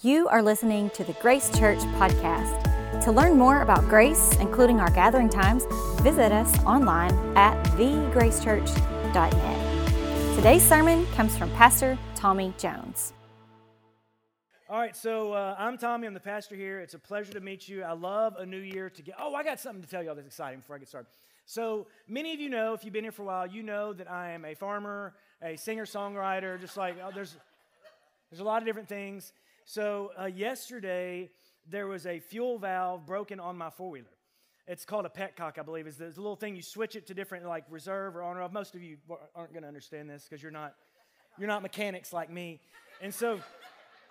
You are listening to the Grace Church podcast. To learn more about Grace, including our gathering times, visit us online at thegracechurch.net. Today's sermon comes from Pastor Tommy Jones. All right, so uh, I'm Tommy. I'm the pastor here. It's a pleasure to meet you. I love a new year to get. Oh, I got something to tell y'all that's exciting before I get started. So many of you know, if you've been here for a while, you know that I am a farmer, a singer songwriter. Just like oh, there's there's a lot of different things. So, uh, yesterday, there was a fuel valve broken on my four wheeler. It's called a petcock, I believe. It's the little thing you switch it to different, like reserve or on or off. Most of you aren't going to understand this because you're not, you're not mechanics like me. And so,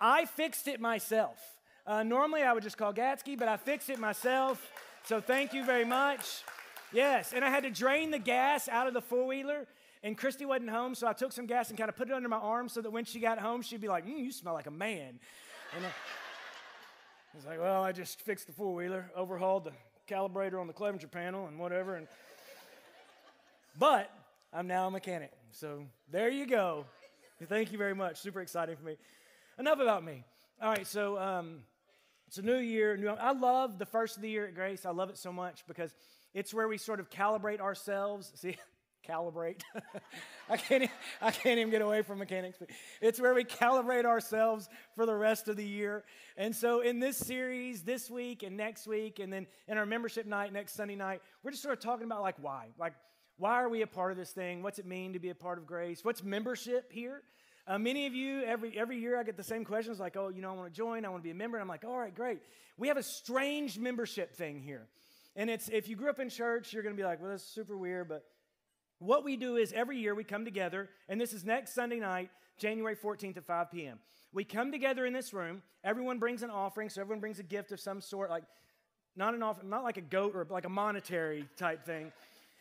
I fixed it myself. Uh, normally, I would just call Gatsky, but I fixed it myself. So, thank you very much. Yes, and I had to drain the gas out of the four wheeler and Christy wasn't home, so I took some gas and kind of put it under my arm so that when she got home, she'd be like, mm, You smell like a man. I was like, well, I just fixed the four wheeler, overhauled the calibrator on the Clevenger panel and whatever. And but I'm now a mechanic. So there you go. Thank you very much. Super exciting for me. Enough about me. All right, so um, it's a new year. New, I love the first of the year at Grace. I love it so much because it's where we sort of calibrate ourselves. See, calibrate. I, can't, I can't even get away from mechanics. It's where we calibrate ourselves for the rest of the year. And so, in this series, this week and next week, and then in our membership night next Sunday night, we're just sort of talking about like why. Like, why are we a part of this thing? What's it mean to be a part of grace? What's membership here? Uh, many of you, every, every year, I get the same questions like, oh, you know, I want to join, I want to be a member. And I'm like, all right, great. We have a strange membership thing here. And it's if you grew up in church, you're going to be like, well, that's super weird, but what we do is every year we come together, and this is next Sunday night, January 14th at 5 p.m. We come together in this room. Everyone brings an offering, so everyone brings a gift of some sort, like not an offering, not like a goat or like a monetary type thing.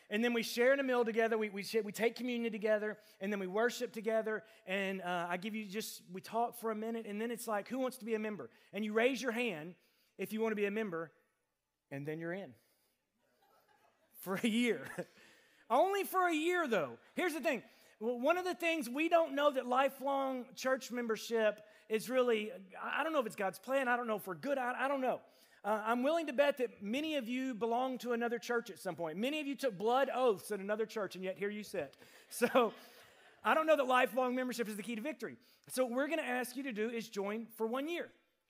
And then we share in a meal together. We, we, share, we take communion together, and then we worship together. And uh, I give you just, we talk for a minute, and then it's like, who wants to be a member? And you raise your hand if you want to be a member, and then you're in for a year. Only for a year, though. Here's the thing one of the things we don't know that lifelong church membership is really, I don't know if it's God's plan, I don't know if we're good, I, don't know. Uh, I'm willing to bet that many of you belong to another church at some point. Many of you took blood oaths at another church, and yet here you sit. So I don't know that lifelong membership is the key to victory. So, what we're going to ask you to do is join for one year.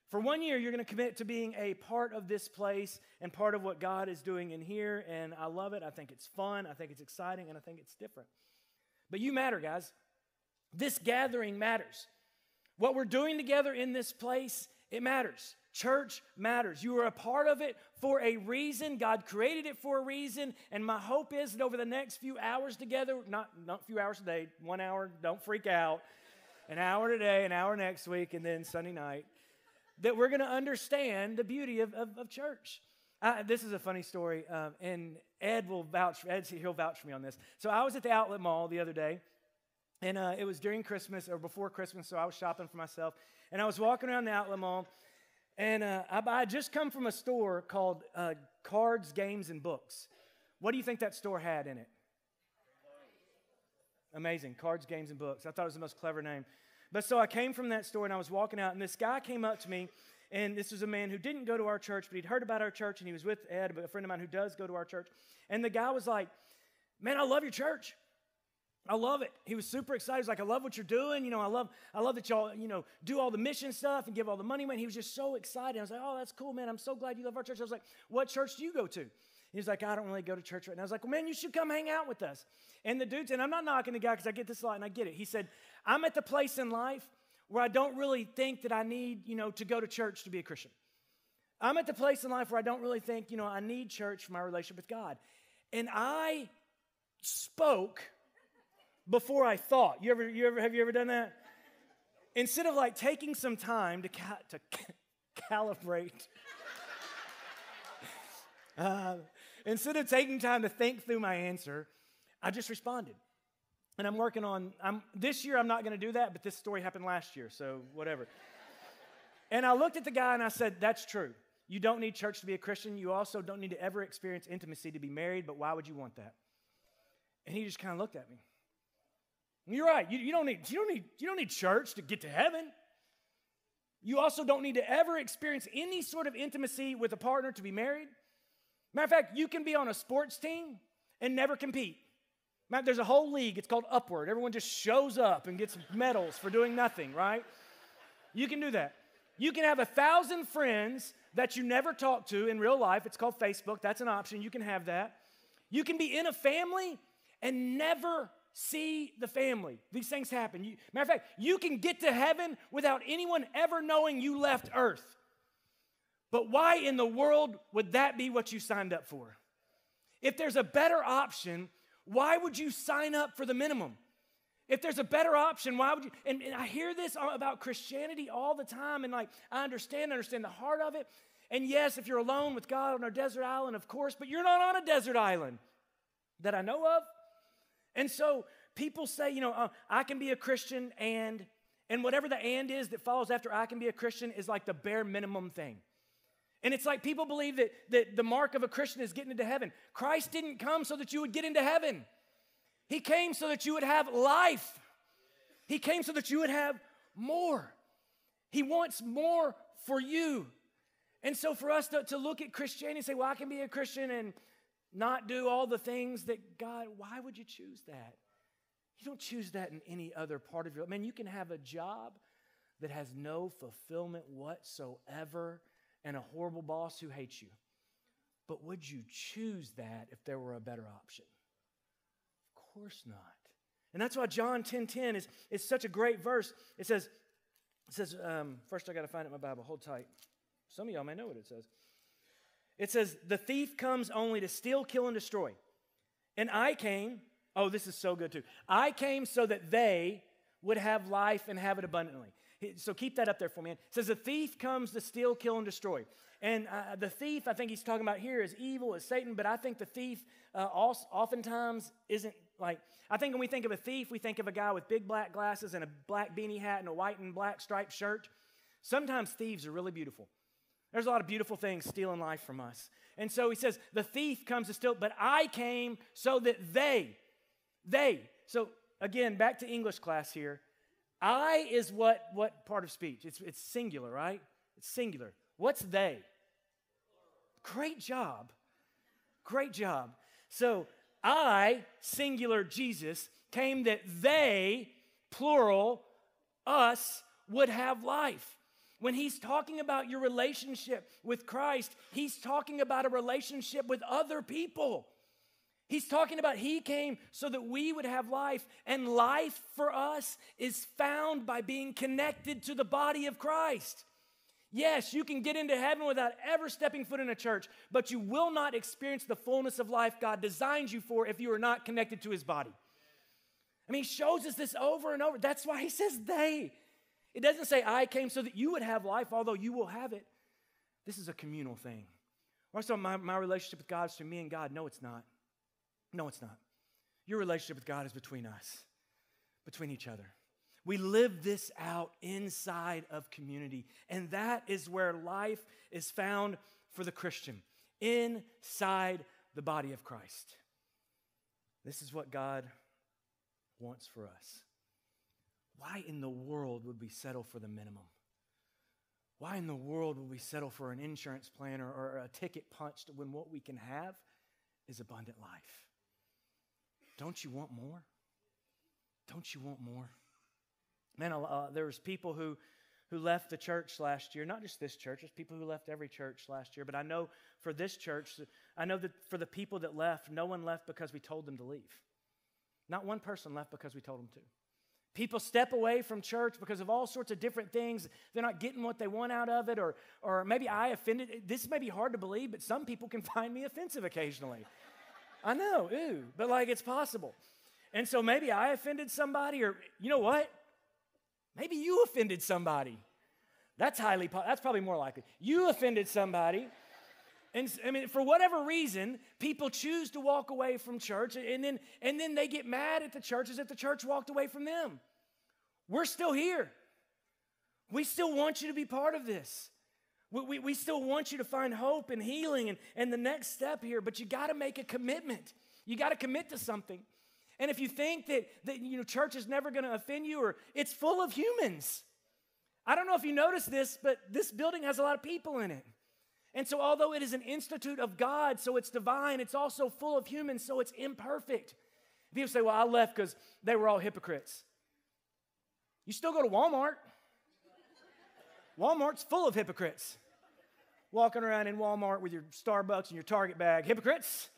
For one year, you're going to commit to being a part of this place and part of what God is doing in here. And I love it. I think it's fun. I think it's exciting. And I think it's different. But you matter, guys. This gathering matters. What we're doing together in this place, it matters. Church matters. You are a part of it for a reason. God created it for a reason. And my hope is that over the next few hours together, not, not a few hours a day, one hour, don't freak out, an hour today, an hour next week, and then Sunday night that we're going to understand the beauty of, of, of church. This is a funny story, um, and Ed will vouch. Ed, he'll vouch for me on this. So I was at the outlet mall the other day, and uh, it was during Christmas or before Christmas, so I was shopping for myself, and I was walking around the outlet mall, and uh, I, I just come from a store called uh, Cards, Games, and Books. What do you think that store had in it? Amazing. Cards, Games, and Books. I thought it was the most clever name. But so I came from that store and I was walking out, and this guy came up to me. And this was a man who didn't go to our church, but he'd heard about our church, and he was with Ed, a friend of mine who does go to our church. And the guy was like, Man, I love your church. I love it. He was super excited. He's like, I love what you're doing. You know, I love, I love that y'all, you know, do all the mission stuff and give all the money away. he was just so excited. I was like, oh, that's cool, man. I'm so glad you love our church. I was like, what church do you go to? He was like, I don't really go to church right now. I was like, well, man, you should come hang out with us. And the dude, and I'm not knocking the guy because I get this a lot and I get it. He said, I'm at the place in life where I don't really think that I need, you know, to go to church to be a Christian. I'm at the place in life where I don't really think, you know, I need church for my relationship with God. And I spoke before I thought. You ever, you ever, have you ever done that? Instead of like taking some time to, ca- to ca- calibrate, uh, instead of taking time to think through my answer, I just responded. And I'm working on, I'm, this year I'm not going to do that, but this story happened last year, so whatever. and I looked at the guy and I said, That's true. You don't need church to be a Christian. You also don't need to ever experience intimacy to be married, but why would you want that? And he just kind of looked at me. You're right. You, you, don't need, you, don't need, you don't need church to get to heaven. You also don't need to ever experience any sort of intimacy with a partner to be married. Matter of fact, you can be on a sports team and never compete. There's a whole league, it's called Upward. Everyone just shows up and gets medals for doing nothing, right? You can do that. You can have a thousand friends that you never talk to in real life. It's called Facebook. That's an option. You can have that. You can be in a family and never see the family. These things happen. You, matter of fact, you can get to heaven without anyone ever knowing you left earth. But why in the world would that be what you signed up for? If there's a better option, why would you sign up for the minimum? If there's a better option, why would you? And, and, I hear this about Christianity all the time, and like I understand, understand the heart of it. And yes, if you're alone with God on a desert island, of course, but you're not on a desert island that I know of. And so people say, you know, uh, I can be a Christian, and and whatever the and is that follows after I can be a Christian is like the bare minimum thing. And it's like people believe that, that the mark of a Christian is getting into heaven. Christ didn't come so that you would get into heaven, He came so that you would have life. He came so that you would have more. He wants more for you. And so for us to, to look at Christianity and say, well, I can be a Christian and not do all the things that God, why would you choose that? You don't choose that in any other part of your life. Man, you can have a job that has no fulfillment whatsoever and a horrible boss who hates you. But would you choose that if there were a better option? Of course not. And that's why John 10 10 is, is such a great verse. It says, it says um, first I got to find it in my Bible. Hold tight. Some of y'all may know what it says. It says, The thief comes only to steal, kill, and destroy. And I came, oh, this is so good too. I came so that they would have life and have it abundantly. So keep that up there for me. It says, The thief comes to steal, kill, and destroy. And uh, the thief, I think he's talking about here, is evil, is Satan, but I think the thief uh, oftentimes isn't like, I think when we think of a thief, we think of a guy with big black glasses and a black beanie hat and a white and black striped shirt. Sometimes thieves are really beautiful. There's a lot of beautiful things stealing life from us. And so he says, The thief comes to steal, but I came so that they, they, so again, back to English class here. I is what, what part of speech? It's, it's singular, right? It's singular. What's they? Great job. Great job. So I, singular Jesus, came that they, plural, us, would have life. When he's talking about your relationship with Christ, he's talking about a relationship with other people. He's talking about he came so that we would have life, and life for us is found by being connected to the body of Christ. Yes, you can get into heaven without ever stepping foot in a church, but you will not experience the fullness of life God designed you for if you are not connected to his body. I mean, he shows us this over and over. That's why he says they. It doesn't say, I came so that you would have life, although you will have it. This is a communal thing. Or so my, my relationship with God is through me and God. No, it's not. No, it's not. Your relationship with God is between us, between each other. We live this out inside of community, and that is where life is found for the Christian, inside the body of Christ. This is what God wants for us. Why in the world would we settle for the minimum? Why in the world would we settle for an insurance plan or, or a ticket punched when what we can have is abundant life? Don't you want more? Don't you want more? Man, uh, there was people who, who left the church last year, not just this church, there's people who left every church last year, but I know for this church, I know that for the people that left, no one left because we told them to leave. Not one person left because we told them to. People step away from church because of all sorts of different things. They're not getting what they want out of it, or, or maybe I offended. This may be hard to believe, but some people can find me offensive occasionally. I know, ooh, but like it's possible. And so maybe I offended somebody, or you know what? Maybe you offended somebody. That's highly, that's probably more likely. You offended somebody. And I mean, for whatever reason, people choose to walk away from church, and then, and then they get mad at the church as if the church walked away from them. We're still here. We still want you to be part of this. We, we, we still want you to find hope and healing and, and the next step here, but you got to make a commitment. You got to commit to something. And if you think that, that you know, church is never going to offend you or it's full of humans, I don't know if you noticed this, but this building has a lot of people in it. And so, although it is an institute of God, so it's divine, it's also full of humans, so it's imperfect. People say, Well, I left because they were all hypocrites. You still go to Walmart. Walmart's full of hypocrites. Walking around in Walmart with your Starbucks and your Target bag. Hypocrites.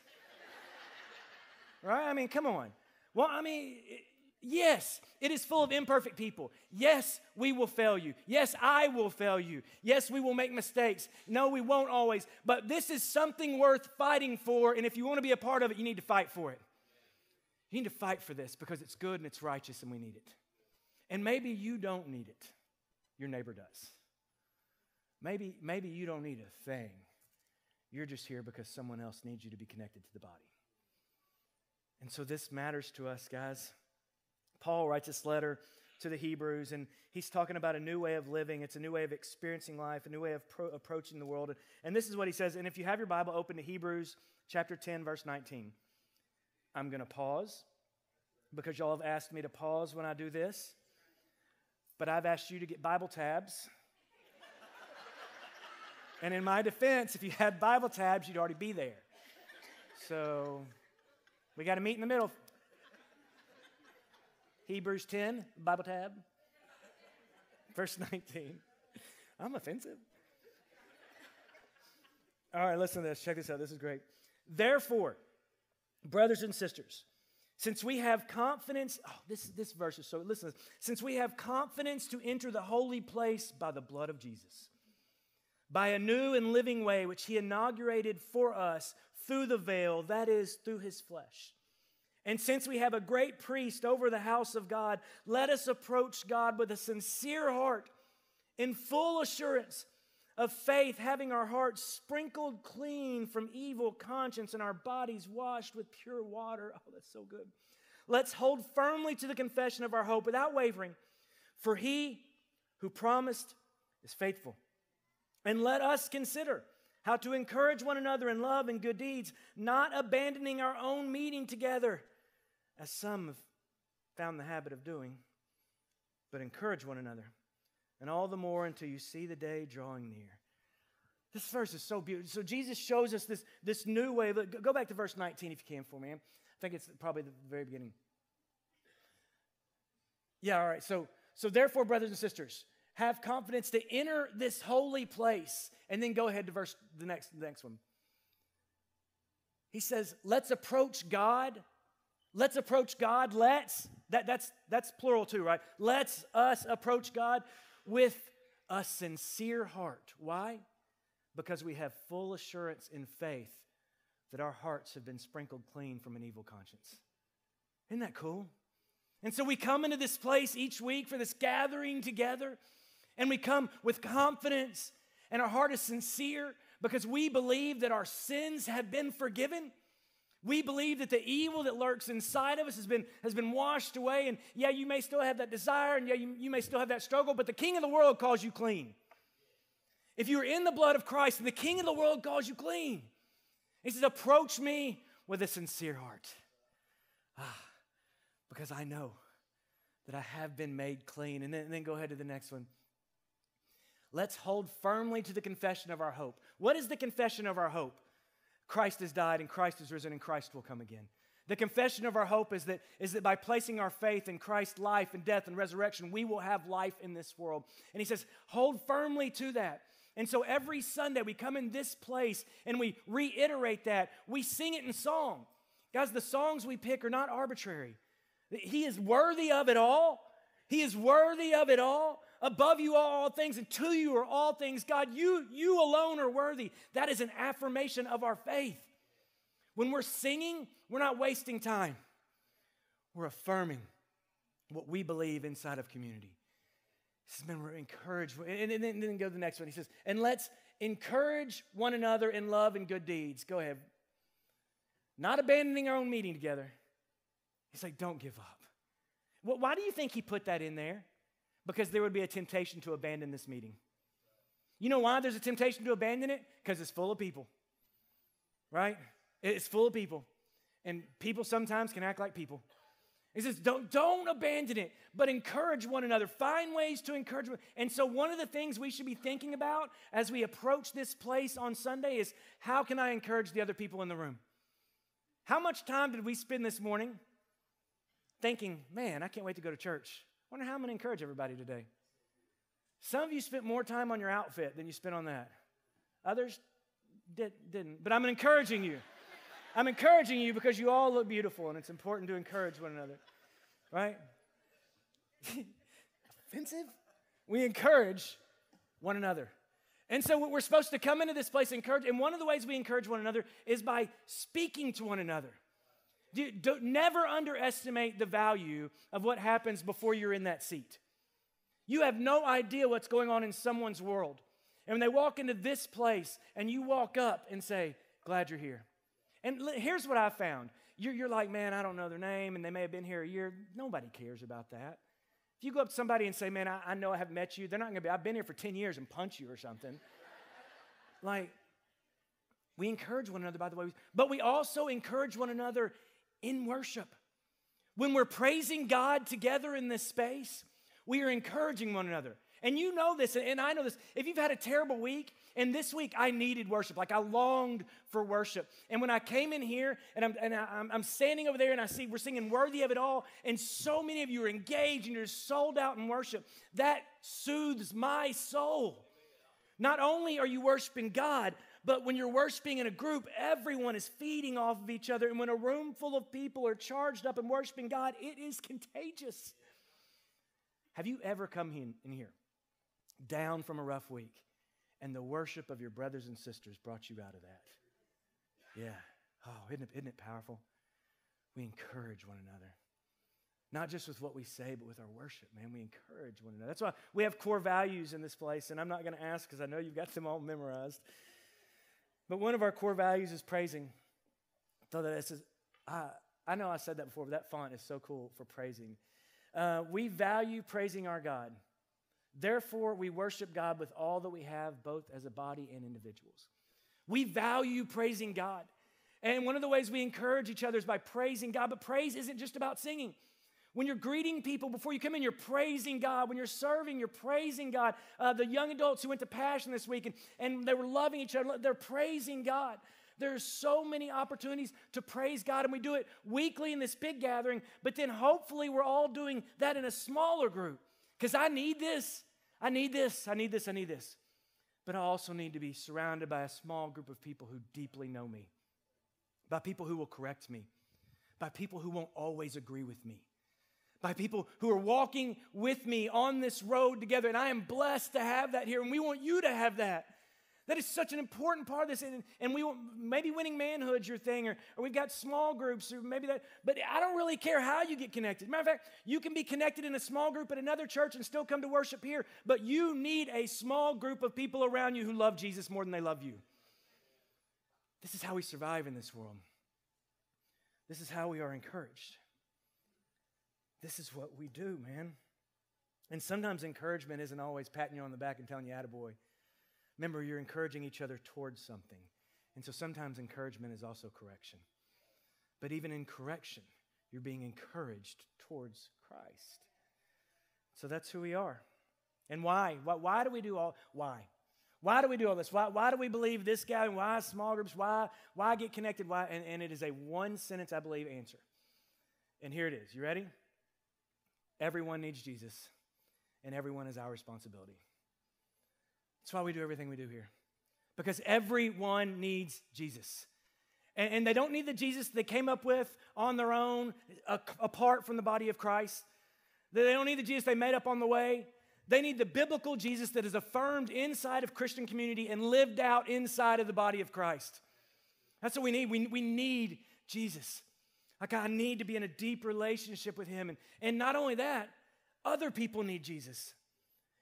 right? I mean, come on. Well, I mean, Yes, it is full of imperfect people. Yes, we will fail you. Yes, I will fail you. Yes, we will make mistakes. No, we won't always. But this is something worth fighting for. And if you want to be a part of it, you need to fight for it. You need to fight for this because it's good and it's righteous and we need it. And maybe you don't need it, your neighbor does. Maybe, maybe you don't need a thing. You're just here because someone else needs you to be connected to the body. And so this matters to us, guys. Paul writes this letter to the Hebrews, and he's talking about a new way of living. It's a new way of experiencing life, a new way of pro- approaching the world. And this is what he says. And if you have your Bible open to Hebrews chapter 10, verse 19, I'm going to pause because y'all have asked me to pause when I do this. But I've asked you to get Bible tabs. And in my defense, if you had Bible tabs, you'd already be there. So we got to meet in the middle. Hebrews 10, Bible tab, verse 19. I'm offensive. All right, listen to this. Check this out. This is great. Therefore, brothers and sisters, since we have confidence, oh, this, this verse is so, listen, since we have confidence to enter the holy place by the blood of Jesus, by a new and living way which he inaugurated for us through the veil, that is, through his flesh. And since we have a great priest over the house of God, let us approach God with a sincere heart, in full assurance of faith, having our hearts sprinkled clean from evil conscience and our bodies washed with pure water. Oh, that's so good. Let's hold firmly to the confession of our hope without wavering, for he who promised is faithful. And let us consider how to encourage one another in love and good deeds, not abandoning our own meeting together as some have found the habit of doing, but encourage one another, and all the more until you see the day drawing near. This verse is so beautiful. So Jesus shows us this, this new way. Go back to verse 19 if you can for me. I think it's probably the very beginning. Yeah, all right. So, so therefore, brothers and sisters, have confidence to enter this holy place. And then go ahead to verse the next, the next one. He says, let's approach God Let's approach God. Let's, that, that's, that's plural too, right? Let's us approach God with a sincere heart. Why? Because we have full assurance in faith that our hearts have been sprinkled clean from an evil conscience. Isn't that cool? And so we come into this place each week for this gathering together, and we come with confidence, and our heart is sincere because we believe that our sins have been forgiven we believe that the evil that lurks inside of us has been, has been washed away. And yeah, you may still have that desire, and yeah, you, you may still have that struggle, but the king of the world calls you clean. If you are in the blood of Christ, and the king of the world calls you clean, he says, Approach me with a sincere heart. Ah, because I know that I have been made clean. And then, and then go ahead to the next one. Let's hold firmly to the confession of our hope. What is the confession of our hope? Christ has died and Christ is risen and Christ will come again. The confession of our hope is that, is that by placing our faith in Christ's life and death and resurrection, we will have life in this world. And he says, hold firmly to that. And so every Sunday we come in this place and we reiterate that. We sing it in song. Guys, the songs we pick are not arbitrary. He is worthy of it all. He is worthy of it all above you are all things, and to you are all things. God, you, you alone are worthy. That is an affirmation of our faith. When we're singing, we're not wasting time. We're affirming what we believe inside of community. This has been encouraged. And, and, and then go to the next one. He says, and let's encourage one another in love and good deeds. Go ahead. Not abandoning our own meeting together. He's like, don't give up. Well, why do you think he put that in there? Because there would be a temptation to abandon this meeting. You know why there's a temptation to abandon it? Because it's full of people, right? It's full of people. And people sometimes can act like people. He says, don't, don't abandon it, but encourage one another. Find ways to encourage. One. And so, one of the things we should be thinking about as we approach this place on Sunday is how can I encourage the other people in the room? How much time did we spend this morning thinking, man, I can't wait to go to church? Wonder how I'm going to encourage everybody today. Some of you spent more time on your outfit than you spent on that. Others did, didn't. But I'm encouraging you. I'm encouraging you because you all look beautiful and it's important to encourage one another. Right? Offensive? We encourage one another. And so we're supposed to come into this place and encourage. And one of the ways we encourage one another is by speaking to one another. Do, do, never underestimate the value of what happens before you're in that seat. You have no idea what's going on in someone's world. And when they walk into this place and you walk up and say, Glad you're here. And here's what I found you're, you're like, Man, I don't know their name, and they may have been here a year. Nobody cares about that. If you go up to somebody and say, Man, I, I know I haven't met you, they're not going to be, I've been here for 10 years and punch you or something. like, we encourage one another, by the way, but we also encourage one another in worship. When we're praising God together in this space, we are encouraging one another. And you know this, and I know this. If you've had a terrible week, and this week I needed worship, like I longed for worship. And when I came in here, and I'm, and I'm, I'm standing over there, and I see we're singing Worthy of It All, and so many of you are engaged and you're sold out in worship, that soothes my soul. Not only are you worshiping God, but when you're worshiping in a group, everyone is feeding off of each other. And when a room full of people are charged up and worshiping God, it is contagious. Have you ever come in here down from a rough week and the worship of your brothers and sisters brought you out of that? Yeah. Oh, isn't it, isn't it powerful? We encourage one another. Not just with what we say, but with our worship, man. We encourage one another. That's why we have core values in this place, and I'm not going to ask because I know you've got them all memorized. But one of our core values is praising. So that it says, I, I know I said that before, but that font is so cool for praising. Uh, we value praising our God. Therefore, we worship God with all that we have, both as a body and individuals. We value praising God. And one of the ways we encourage each other is by praising God. But praise isn't just about singing. When you're greeting people before you come in, you're praising God. When you're serving, you're praising God. Uh, the young adults who went to Passion this week and, and they were loving each other, they're praising God. There's so many opportunities to praise God, and we do it weekly in this big gathering, but then hopefully we're all doing that in a smaller group because I need this. I need this. I need this. I need this. But I also need to be surrounded by a small group of people who deeply know me, by people who will correct me, by people who won't always agree with me by people who are walking with me on this road together. And I am blessed to have that here. And we want you to have that. That is such an important part of this. And, and we maybe winning manhood's your thing, or, or we've got small groups, or maybe that, but I don't really care how you get connected. Matter of fact, you can be connected in a small group at another church and still come to worship here, but you need a small group of people around you who love Jesus more than they love you. This is how we survive in this world. This is how we are encouraged. This is what we do, man. And sometimes encouragement isn't always patting you on the back and telling you, attaboy. Remember, you're encouraging each other towards something. And so sometimes encouragement is also correction. But even in correction, you're being encouraged towards Christ. So that's who we are. And why? Why, why do we do all why? Why do we do all this? Why, why do we believe this guy? Why small groups? Why, why get connected? Why? And, and it is a one sentence, I believe, answer. And here it is. You ready? Everyone needs Jesus, and everyone is our responsibility. That's why we do everything we do here. Because everyone needs Jesus. And, and they don't need the Jesus they came up with on their own, uh, apart from the body of Christ. They don't need the Jesus they made up on the way. They need the biblical Jesus that is affirmed inside of Christian community and lived out inside of the body of Christ. That's what we need. We, we need Jesus. Like, I need to be in a deep relationship with Him. And, and not only that, other people need Jesus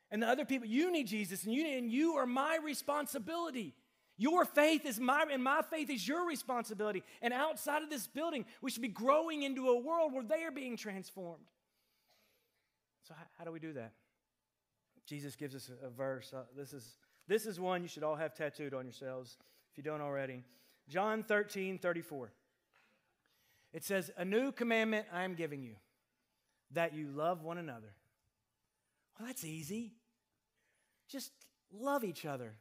and the other people, you need Jesus, and you, and you are my responsibility. Your faith is my, and my faith is your responsibility. And outside of this building, we should be growing into a world where they are being transformed. So, how, how do we do that? Jesus gives us a, a verse. Uh, this, is, this is one you should all have tattooed on yourselves if you don't already. John 13, 34. It says, A new commandment I am giving you that you love one another. Well, that's easy. Just love each other,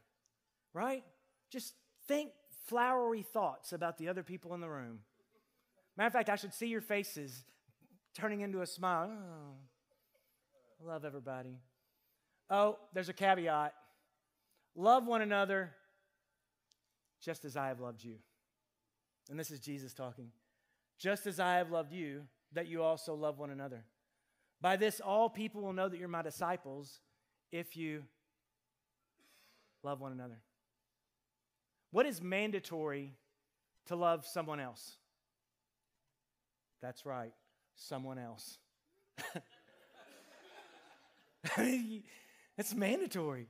right? Just think flowery thoughts about the other people in the room. Matter of fact, I should see your faces turning into a smile. Oh, love everybody. Oh, there's a caveat love one another just as I have loved you. And this is Jesus talking. Just as I have loved you, that you also love one another. By this, all people will know that you're my disciples if you love one another. What is mandatory to love someone else? That's right, someone else. It's mandatory.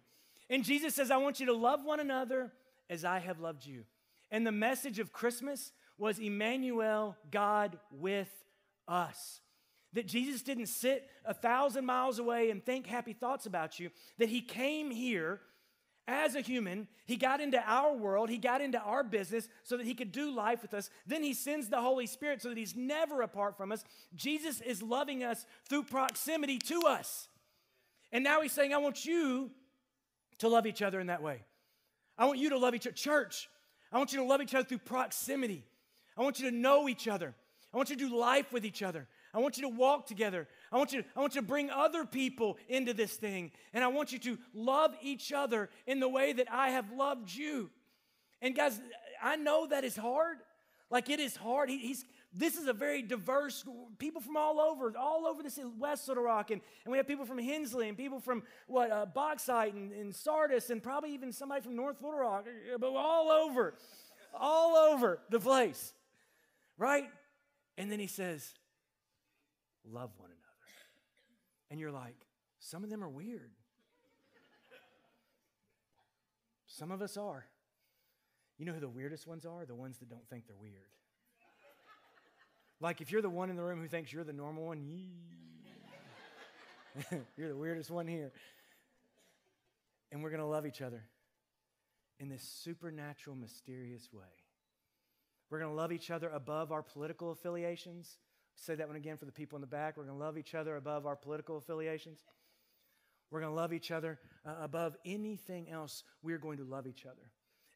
And Jesus says, I want you to love one another as I have loved you. And the message of Christmas was Emmanuel, God with us. That Jesus didn't sit a thousand miles away and think happy thoughts about you, that he came here as a human. He got into our world, he got into our business so that he could do life with us. Then he sends the Holy Spirit so that he's never apart from us. Jesus is loving us through proximity to us. And now he's saying, I want you to love each other in that way. I want you to love each other. Church, I want you to love each other through proximity. I want you to know each other. I want you to do life with each other. I want you to walk together. I want you, I want you to bring other people into this thing. And I want you to love each other in the way that I have loved you. And guys, I know that is hard. Like it is hard. He, he's, this is a very diverse people from all over, all over this West Little Rock, and, and we have people from Hensley and people from what uh, Bauxite and, and Sardis, and probably even somebody from North Little Rock, but all over, all over the place, right? And then he says, "Love one another," and you're like, some of them are weird. Some of us are. You know who the weirdest ones are? The ones that don't think they're weird. Like if you're the one in the room who thinks you're the normal one, you're the weirdest one here. And we're going to love each other in this supernatural, mysterious way. We're going to love each other above our political affiliations. Say that one again for the people in the back. We're going to love each other above our political affiliations. We're going to love each other uh, above anything else. We're going to love each other.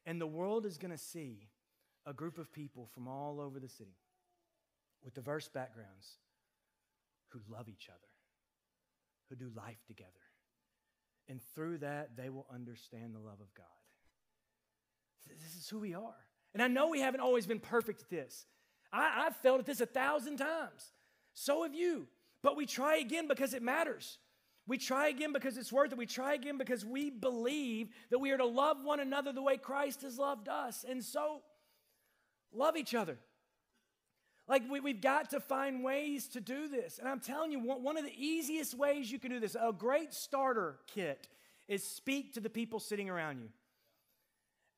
And the world is going to see a group of people from all over the city with diverse backgrounds who love each other, who do life together. And through that, they will understand the love of God. This is who we are. And I know we haven't always been perfect at this. I, have felt at this a thousand times. So have you. But we try again because it matters. We try again because it's worth it. We try again because we believe that we are to love one another the way Christ has loved us. And so, love each other. Like, we, have got to find ways to do this. And I'm telling you, one of the easiest ways you can do this, a great starter kit, is speak to the people sitting around you.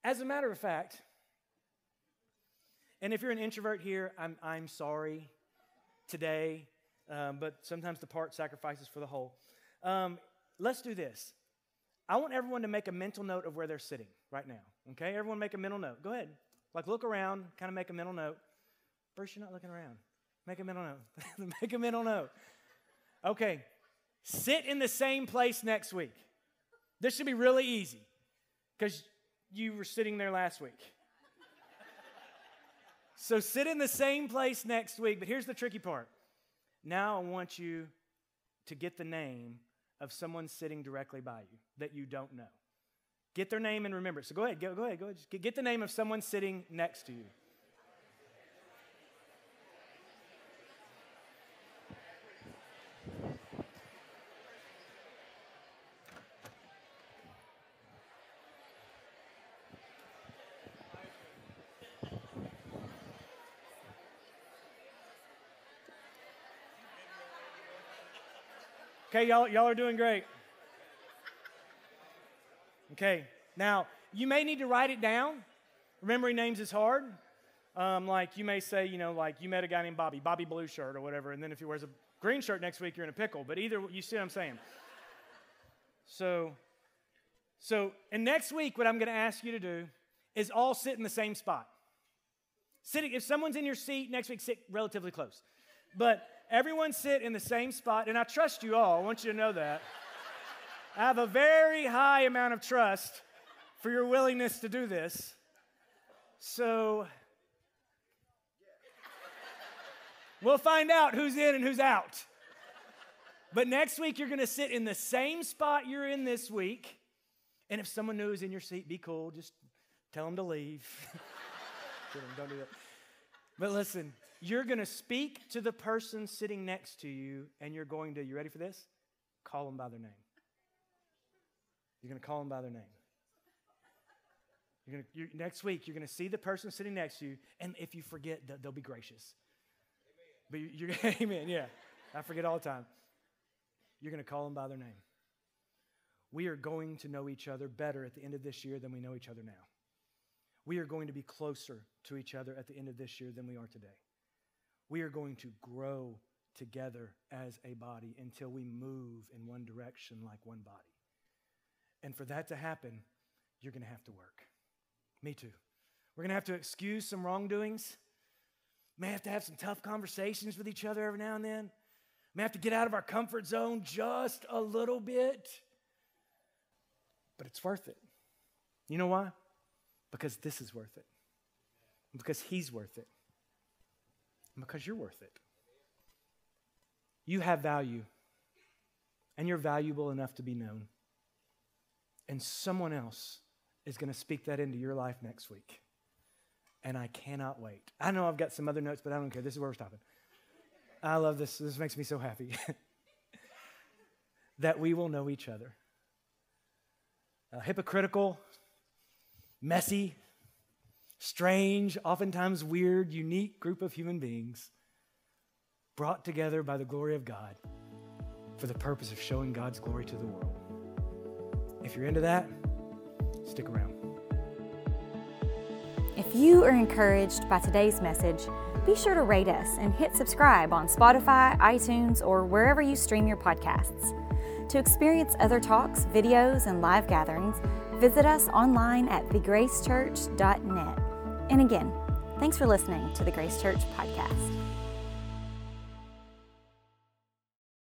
As a matter of fact, and if you're an introvert here, I'm, I'm sorry today, um, but sometimes the part sacrifices for the whole. Um, let's do this. I want everyone to make a mental note of where they're sitting right now. Okay? Everyone make a mental note. Go ahead. Like, look around, kind of make a mental note. Bruce, you're not looking around. Make a mental note. Make a mental note. Okay, sit in the same place next week. This should be really easy because you were sitting there last week. So sit in the same place next week, but here's the tricky part. Now I want you to get the name of someone sitting directly by you that you don't know. Get their name and remember it. So go ahead, go, go ahead, go ahead. Just get the name of someone sitting next to you. Okay, y'all, y'all are doing great. Okay, now you may need to write it down. Remembering names is hard. Um, like you may say, you know, like you met a guy named Bobby, Bobby Blue Shirt or whatever, and then if he wears a green shirt next week, you're in a pickle. But either, you see what I'm saying? So, so, and next week, what I'm going to ask you to do is all sit in the same spot. Sitting, if someone's in your seat next week, sit relatively close. But everyone sit in the same spot, and I trust you all. I want you to know that. I have a very high amount of trust for your willingness to do this. So, we'll find out who's in and who's out. But next week, you're going to sit in the same spot you're in this week. And if someone new is in your seat, be cool. Just tell them to leave. Don't do that. But listen, you're going to speak to the person sitting next to you, and you're going to, you ready for this? Call them by their name. You're going to call them by their name. You're gonna, you're, next week, you're going to see the person sitting next to you, and if you forget, they'll be gracious. But you're, you're amen, yeah. I forget all the time. You're going to call them by their name. We are going to know each other better at the end of this year than we know each other now. We are going to be closer to each other at the end of this year than we are today. We are going to grow together as a body until we move in one direction like one body. And for that to happen, you're going to have to work. Me too. We're going to have to excuse some wrongdoings. May have to have some tough conversations with each other every now and then. May have to get out of our comfort zone just a little bit. But it's worth it. You know why? Because this is worth it. Because He's worth it. Because you're worth it. You have value. And you're valuable enough to be known. And someone else is going to speak that into your life next week. And I cannot wait. I know I've got some other notes, but I don't care. This is where we're stopping. I love this. This makes me so happy. that we will know each other. A hypocritical, messy, strange, oftentimes weird, unique group of human beings brought together by the glory of God for the purpose of showing God's glory to the world. If you're into that, stick around. If you are encouraged by today's message, be sure to rate us and hit subscribe on Spotify, iTunes, or wherever you stream your podcasts. To experience other talks, videos, and live gatherings, visit us online at thegracechurch.net. And again, thanks for listening to the Grace Church podcast.